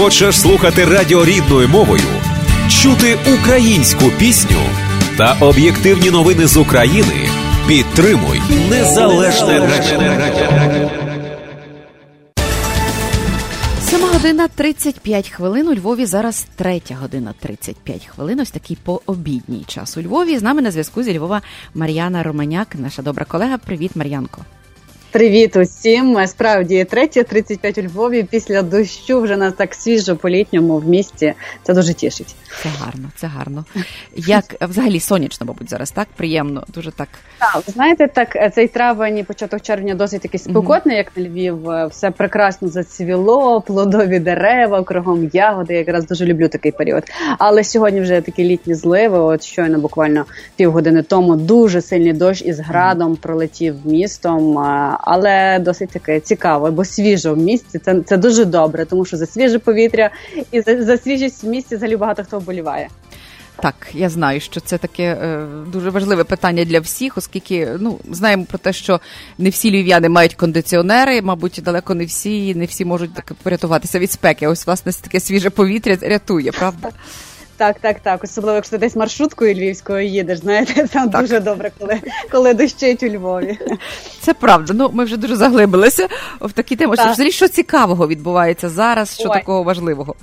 Хочеш слухати радіо рідною мовою, чути українську пісню та об'єктивні новини з України? Підтримуй незалежне радіо. 7 година 35 хвилин. У Львові зараз третя година 35 хвилин. Ось такий пообідній час у Львові. З нами на зв'язку зі Львова Мар'яна Романяк, наша добра колега. Привіт, Мар'янко. Привіт усім! Справді третє 35 у Львові. Після дощу вже нас так свіжо по літньому в місті. Це дуже тішить. Це гарно, це гарно. Як взагалі сонячно, мабуть, зараз так приємно, дуже так. Так, знаєте, так цей травень, початок червня досить такий спекотний, як на Львів. Все прекрасно зацвіло, плодові дерева, кругом ягоди. Я якраз дуже люблю такий період. Але сьогодні вже такі літні зливи. От щойно буквально півгодини тому дуже сильний дощ із градом пролетів містом але досить таке цікаво, бо свіжо в місті. Це це дуже добре, тому що за свіже повітря і за, за свіжість в місті взагалі багато хто вболіває. Так, я знаю, що це таке е, дуже важливе питання для всіх, оскільки ну знаємо про те, що не всі львів'яни мають кондиціонери, мабуть, далеко не всі, не всі можуть так порятуватися від спеки. Ось власне таке свіже повітря рятує, правда? Так, так, так. Особливо, якщо ти десь маршруткою львівською їдеш, знаєте, там так. дуже добре, коли коли дощить у Львові. Це правда. Ну ми вже дуже заглибилися в такі теми. Взагалі, що цікавого відбувається зараз, що Ой. такого важливого.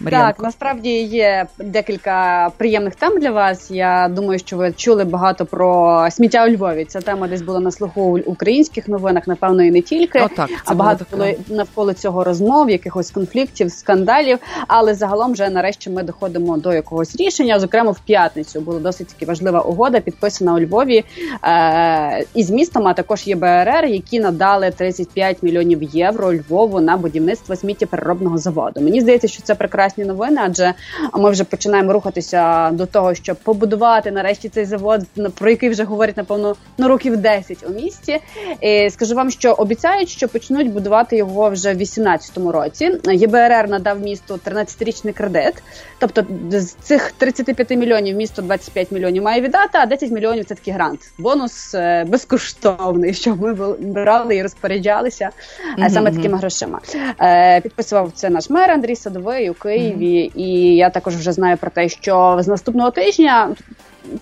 Мар'янко? Так, насправді є декілька приємних тем для вас. Я думаю, що ви чули багато про сміття у Львові. Ця тема десь була на слуху у українських новинах, напевно, і не тільки. О, так, а багато було навколо цього розмов, якихось конфліктів, скандалів. Але загалом, вже нарешті, ми доходимо до якогось рішення. Зокрема, в п'ятницю була досить таки важлива угода, підписана у Львові е- із містом. А також є БРР, які надали 35 мільйонів євро Львову на будівництво сміттєпереробного заводу. Мені здається, що це прекрасно прекрасні новини, адже ми вже починаємо рухатися до того, щоб побудувати нарешті цей завод, про який вже говорять напевно на років 10 у місті. І Скажу вам, що обіцяють, що почнуть будувати його вже в 2018 році. ЄБРР надав місту 13-річний кредит. Тобто з цих 35 мільйонів місто 25 мільйонів має віддати, а 10 мільйонів це такий грант. Бонус е, безкоштовний, щоб ми брали і розпоряджалися mm-hmm. саме такими грошима. Е, підписував це наш мер Андрій Садовий у Києві. Києві, і я також вже знаю про те, що з наступного тижня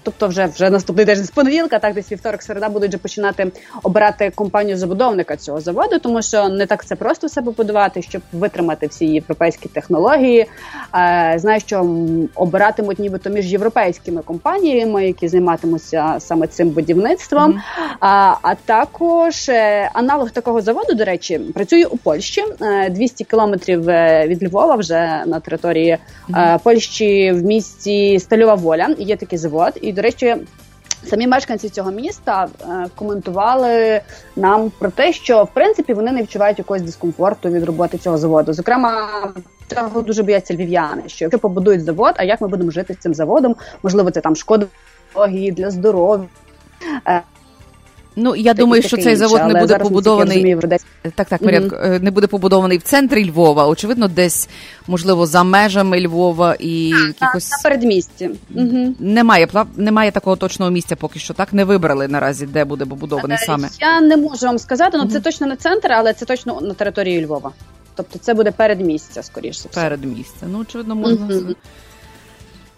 тобто вже вже наступний тиждень з понеділка, так десь вівторок, середа будуть вже починати обирати компанію забудовника цього заводу, тому що не так це просто все побудувати, щоб витримати всі європейські технології. Е, Знаю, що обиратимуть нібито між європейськими компаніями, які займатимуться саме цим будівництвом. Mm-hmm. А а також е, аналог такого заводу, до речі, працює у Польщі 200 е, кілометрів від Львова, вже на території mm-hmm. Польщі в місті Стальова Воля. Є такий завод. І, до речі, самі мешканці цього міста е, коментували нам про те, що в принципі вони не відчувають якогось дискомфорту від роботи цього заводу. Зокрема, цього дуже бояться львів'яни, що якщо побудують завод, а як ми будемо жити з цим заводом? Можливо, це там шкода для здоров'я. Е, Ну я думаю, що цей завод не буде побудований так, так Мар'янко, mm-hmm. не буде побудований в центрі Львова. Очевидно, десь можливо за межами Львова і якихось на передмісті. Mm-hmm. Немає немає такого точного місця, поки що так не вибрали наразі, де буде побудований е, саме. Я не можу вам сказати, ну mm-hmm. це точно не центр, але це точно на території Львова. Тобто це буде передмістя, скоріше. Передмістя. Ну очевидно, можна.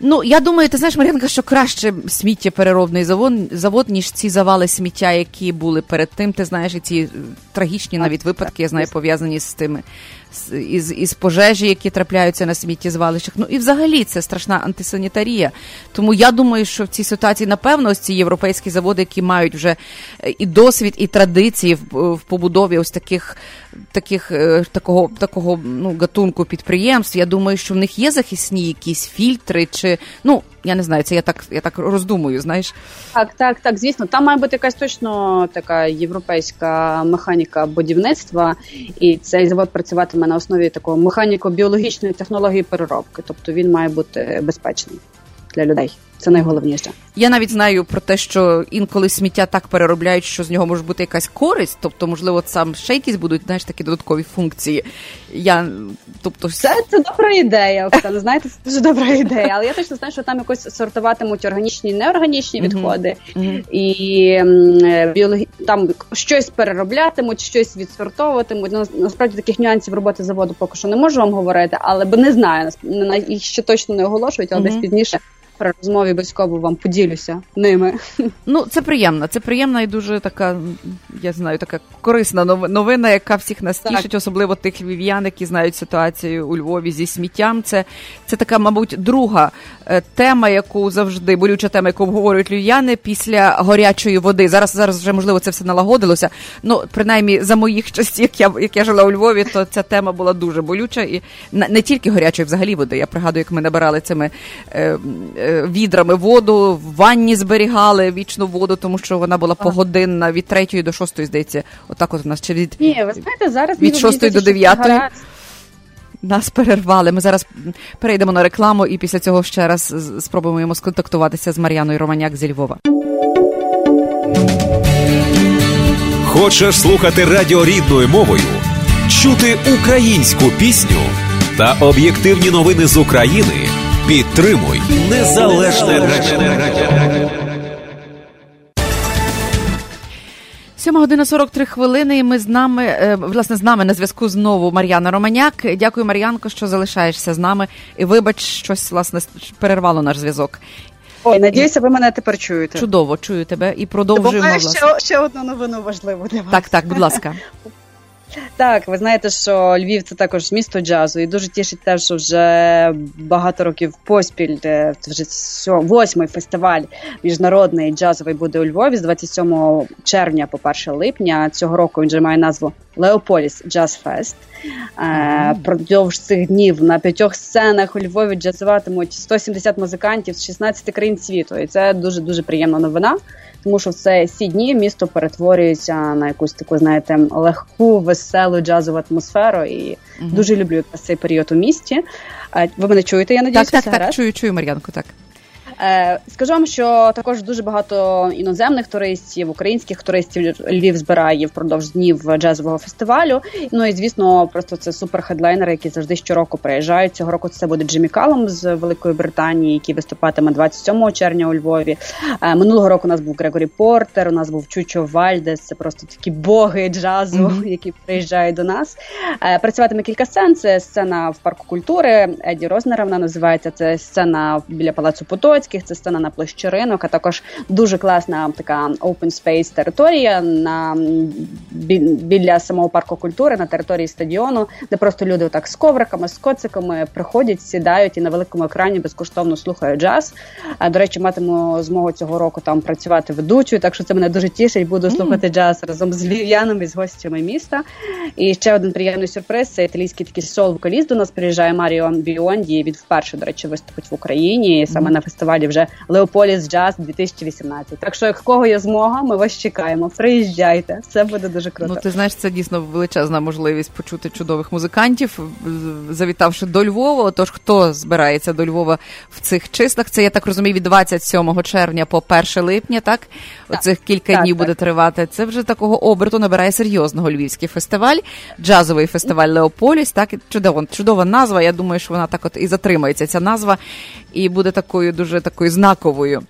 Ну, я думаю, ти знаєш, Мар'янка, що краще сміттєпереробний завод, завод, ніж ці завали сміття, які були перед тим. Ти знаєш, і ці е, трагічні навіть випадки, я знаю, пов'язані з тими із із пожежі, які трапляються на сміттєзвалищах. Ну і взагалі це страшна антисанітарія. Тому я думаю, що в цій ситуації, напевно, ось ці європейські заводи, які мають вже е, і досвід, і традиції в, в побудові ось таких таких е, такого такого ну гатунку підприємств. Я думаю, що в них є захисні якісь фільтри, чи ну я не знаю, це я так я так роздумую. Знаєш, так, так, так. Звісно, там має бути якась точно така європейська механіка будівництва, і цей завод працюватиме на основі такого механіко-біологічної технології переробки, тобто він має бути безпечний для людей. Це найголовніше. Я навіть знаю про те, що інколи сміття так переробляють, що з нього може бути якась користь, тобто, можливо, сам ще якісь будуть знаєш, такі додаткові функції. Я, тобто... Це це добра ідея, Оксана. Знаєте, це дуже добра ідея. Але я точно знаю, що там якось сортуватимуть органічні і неорганічні відходи, і біологі... там щось перероблятимуть, щось відсортовуватимуть. Ну, насправді таких нюансів роботи заводу поки що не можу вам говорити, але бо не знаю, і ще точно не оголошують, але десь пізніше при розмові батьково вам поділюся ними. Ну, це приємно. Це приємна і дуже така, я знаю, така корисна новина, яка всіх нас тішить, особливо тих львів'ян, які знають ситуацію у Львові зі сміттям. Це це така, мабуть, друга е, тема, яку завжди болюча тема, яку обговорюють львів'яни після гарячої води. Зараз зараз вже можливо це все налагодилося. Ну, принаймні, за моїх часів, як я як я жила у Львові, то ця тема була дуже болюча і не тільки гарячої, взагалі води. Я пригадую, як ми набирали цими. Е, е, відрами воду, в ванні зберігали вічну воду, тому що вона була погодинна від третьої до шостої, здається. Отак от у нас чи від Ні, ви знаєте, зараз від шостої до дев'ятої. Нас перервали. Ми зараз перейдемо на рекламу і після цього ще раз спробуємо сконтактуватися з Мар'яною Романяк зі Львова. Хочеш слухати радіо рідною мовою, чути українську пісню та об'єктивні новини з України. Підтримуй незалежне радіо. 7 година 43 хвилини. і Ми з нами е, власне з нами на зв'язку знову Мар'яна Романяк. Дякую, Мар'янко, що залишаєшся з нами. І вибач, щось власне перервало наш зв'язок. Ой, надіюся, ви мене тепер чуєте. Чудово, чую тебе і продовжуємо. власне. ще, ще одну новину важливу для вас. Так, так, будь ласка. Так, ви знаєте, що Львів це також місто джазу, і дуже тішить те, що вже багато років поспіль це вже восьмий фестиваль міжнародний джазовий буде у Львові з 27 червня по 1 липня. Цього року він вже має назву Леополіс Джаз Фест. Продовж цих днів на п'ятьох сценах у Львові джазуватимуть 170 музикантів з 16 країн світу, і це дуже дуже приємна новина тому що в це ці дні місто перетворюється на якусь таку, знаєте, легку, веселу джазову атмосферу. І угу. дуже люблю цей період у місті. Ви мене чуєте? Я надіюсь, так, так, так, чую, чую, Мар'янку, так. Е, скажу вам, що також дуже багато іноземних туристів, українських туристів Львів збирає впродовж днів джазового фестивалю. Ну і звісно, просто це супер хедлайнери, які завжди щороку приїжджають. Цього року це буде Джиммі Калом з Великої Британії, який виступатиме 27 червня у Львові. Е, минулого року у нас був Грегорі Портер, у нас був Чучо Вальдес. Це просто такі боги джазу, mm-hmm. які приїжджають до нас. Е, працюватиме кілька сцен. Це сцена в парку культури Еді Рознера. Вона називається це сцена біля палацу Потоцьк. Луцьких, це сцена на площі ринок, а також дуже класна така open space територія на біля самого парку культури на території стадіону, де просто люди так з ковриками, з коциками приходять, сідають і на великому екрані безкоштовно слухають джаз. А до речі, матиму змогу цього року там працювати ведучою, так що це мене дуже тішить. Буду mm. слухати джаз разом з львів'янами, з гостями міста. І ще один приємний сюрприз: це італійський такий соул-вокаліст До нас приїжджає Маріо Біонді. Він вперше, до речі, виступить в Україні саме mm. на фестивалі фестивалі вже Леополіс Джаз 2018. Так що, як у кого є змога, ми вас чекаємо. Приїжджайте, все буде дуже круто. Ну ти знаєш, це дійсно величезна можливість почути чудових музикантів, завітавши до Львова. Тож хто збирається до Львова в цих числах? Це я так розумію, від 27 червня по 1 липня. Так, так. оцих кілька так, днів так. буде тривати. Це вже такого оберту набирає серйозного львівський фестиваль, джазовий фестиваль Леополіс. Так чудова, чудова назва. Я думаю, що вона так от і затримається. Ця назва і буде такою дуже такою знаковою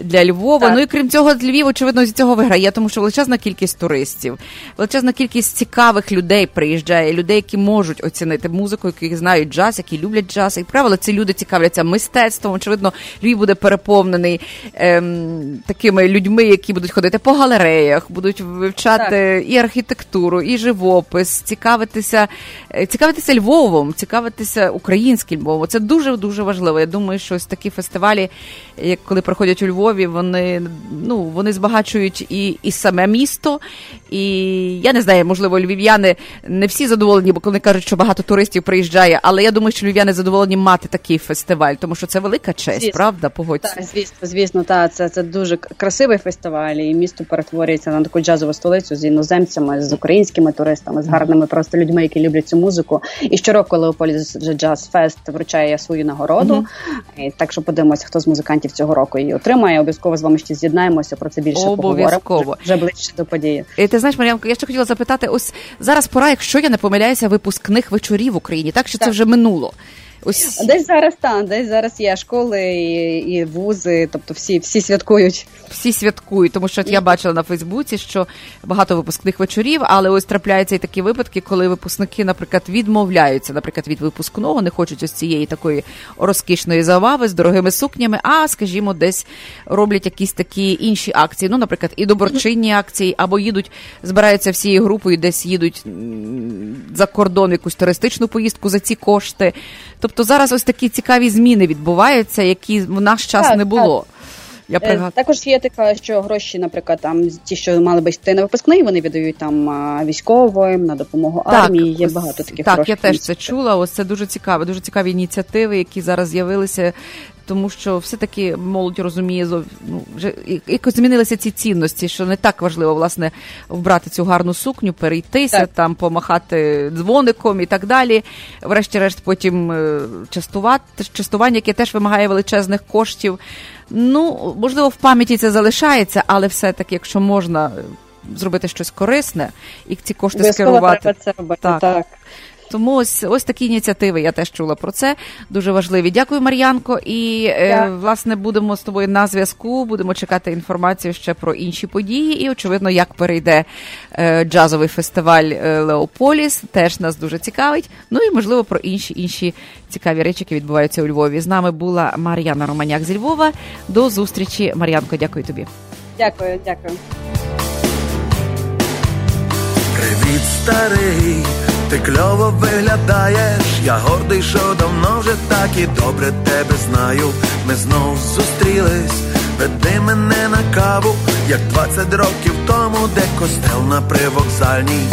для Львова. Так. Ну і крім цього, Львів, очевидно, з цього виграє, тому що величезна кількість туристів, величезна кількість цікавих людей приїжджає, людей, які можуть оцінити музику, які знають джаз, які люблять джаз. І правило, ці люди цікавляться мистецтвом. Очевидно, Львів буде переповнений ем, такими людьми, які будуть ходити по галереях, будуть вивчати так. і архітектуру, і живопис, цікавитися, е, цікавитися Львовом, цікавитися українським Львовом. Це дуже дуже важливо. Я думаю, що ось такі фестивалі, як коли проходять у Львові Львові вони ну вони збагачують і і саме місто. І я не знаю, можливо, львів'яни не всі задоволені, бо коли кажуть, що багато туристів приїжджає, але я думаю, що львів'яни задоволені мати такий фестиваль, тому що це велика честь, звісно. правда? Погодься. Так, звісно, звісно, так, це це дуже красивий фестиваль, і місто перетворюється на таку джазову столицю з іноземцями, з українськими туристами, з гарними просто людьми, які люблять цю музику. І щороку Леополіс Джаз Фест вручає свою нагороду. Mm-hmm. І Так що подивимося, хто з музикантів цього року її отримає. Обов'язково з вами ще з'єднаємося про це більше поговоримо вже, вже ближче до події. І ти знаєш, Мар'янко, я ще хотіла запитати: ось зараз пора, якщо я не помиляюся, випускних вечорів в Україні, так що так. це вже минуло. Ось десь зараз там, десь зараз є школи і і вузи, тобто всі всі святкують. Всі святкують, тому що я бачила на Фейсбуці, що багато випускних вечорів, але ось трапляються і такі випадки, коли випускники, наприклад, відмовляються, наприклад, від випускного, не хочуть ось цієї такої розкішної забави з дорогими сукнями, а скажімо, десь роблять якісь такі інші акції. Ну, наприклад, і доброчинні акції, або їдуть, збираються всією групою, десь їдуть за кордон якусь туристичну поїздку за ці кошти. Тобто зараз ось такі цікаві зміни відбуваються, які в наш час так, не було. Так. Я е, пригад... Також є така, що гроші, наприклад, там ті, що мали би йти на випускний, вони віддають там військовим на допомогу так, армії. Є багато таких так. Я теж це чула. Ось це дуже цікаво, дуже цікаві ініціативи, які зараз з'явилися тому що все-таки молодь розуміє ну, вже якось змінилися ці цінності, що не так важливо власне вбрати цю гарну сукню, перейтися, так. там помахати дзвоником і так далі. Врешті-решт, потім е, частувати частування, яке теж вимагає величезних коштів. Ну можливо, в пам'яті це залишається, але все-таки, якщо можна е, зробити щось корисне і ці кошти скерувати, це робити, так. так. Тому ось ось такі ініціативи я теж чула про це. Дуже важливі. Дякую, Мар'янко. І е, власне будемо з тобою на зв'язку. Будемо чекати інформацію ще про інші події. І очевидно, як перейде е, джазовий фестиваль е, Леополіс. Теж нас дуже цікавить. Ну і можливо про інші інші цікаві речі, які відбуваються у Львові. З нами була Мар'яна Романяк зі Львова. До зустрічі, Мар'янко. Дякую тобі. Дякую, дякую. Привіт, старий. Ти кльово виглядаєш, я гордий, що давно вже так і добре тебе знаю. Ми знов зустрілись, веди мене на каву, як 20 років тому, де костел на привокзальній.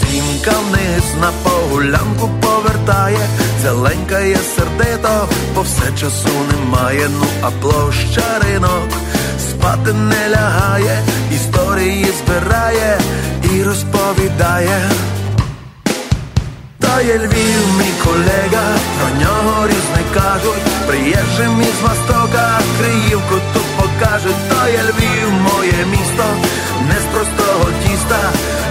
Сімка вниз на погулянку повертає, зеленька є сердито, бо все часу немає. Ну а площа ринок спати не лягає, історії збирає і розповідає є Львів, мій колега, про нього різне кажуть, приїжджим із Востока, Криївку тут покажуть, то є Львів, моє місто, не з простого тіста,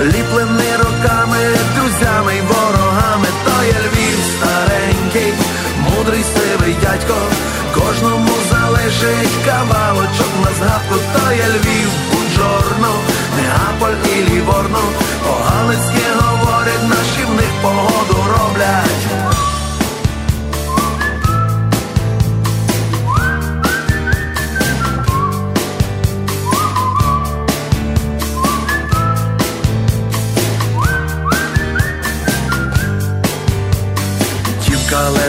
ліплений роками, друзями й ворогами, то є Львів старенький, мудрий сивий дядько, кожному залишить кавалочок на згадку, то є Львів, Буджорно, Неаполь і Ліворно, по-галицьки говорять наші в них погоду роблять.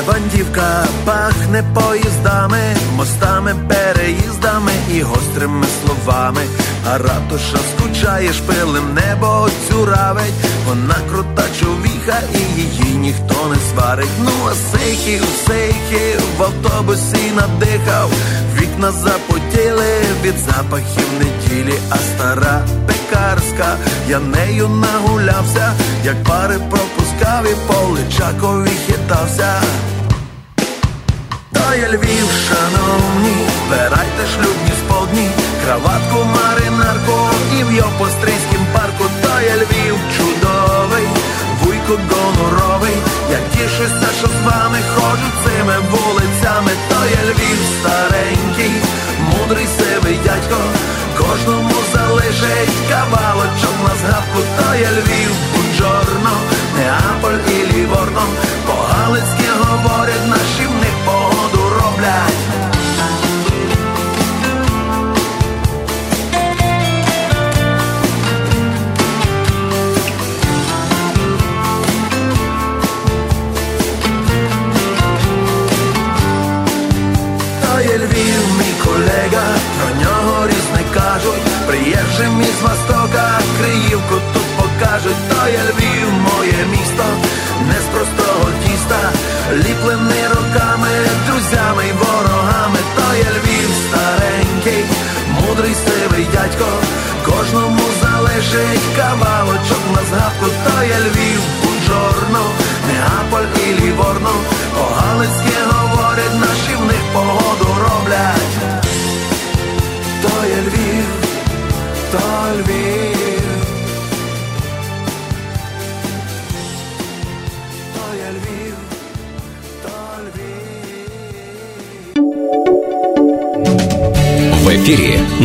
Левандівка пахне поїздами, мостами, переїздами і гострими словами. А ратуша скучає, шпилем небо цюравить, вона крута човіха, і її ніхто не сварить. Ну, а сейхи у в автобусі надихав, вікна запотіли від запахів неділі, а стара пекарська, я нею нагулявся, як пари пропускав і по личакові хитався. То Львів, шановні, збирайте шлюбні сподні, краватку, маринарку і в Йопострийськім парку, то є Львів чудовий, вуйко гоноровий, я тішуся, що з вами ходжу цими вулицями, то є Львів старенький, мудрий сивий дядько, кожному залишить кавалочок на згадку, то є Львів, Буджорно, Неаполь і Ліворно, по-галицьки говорять наші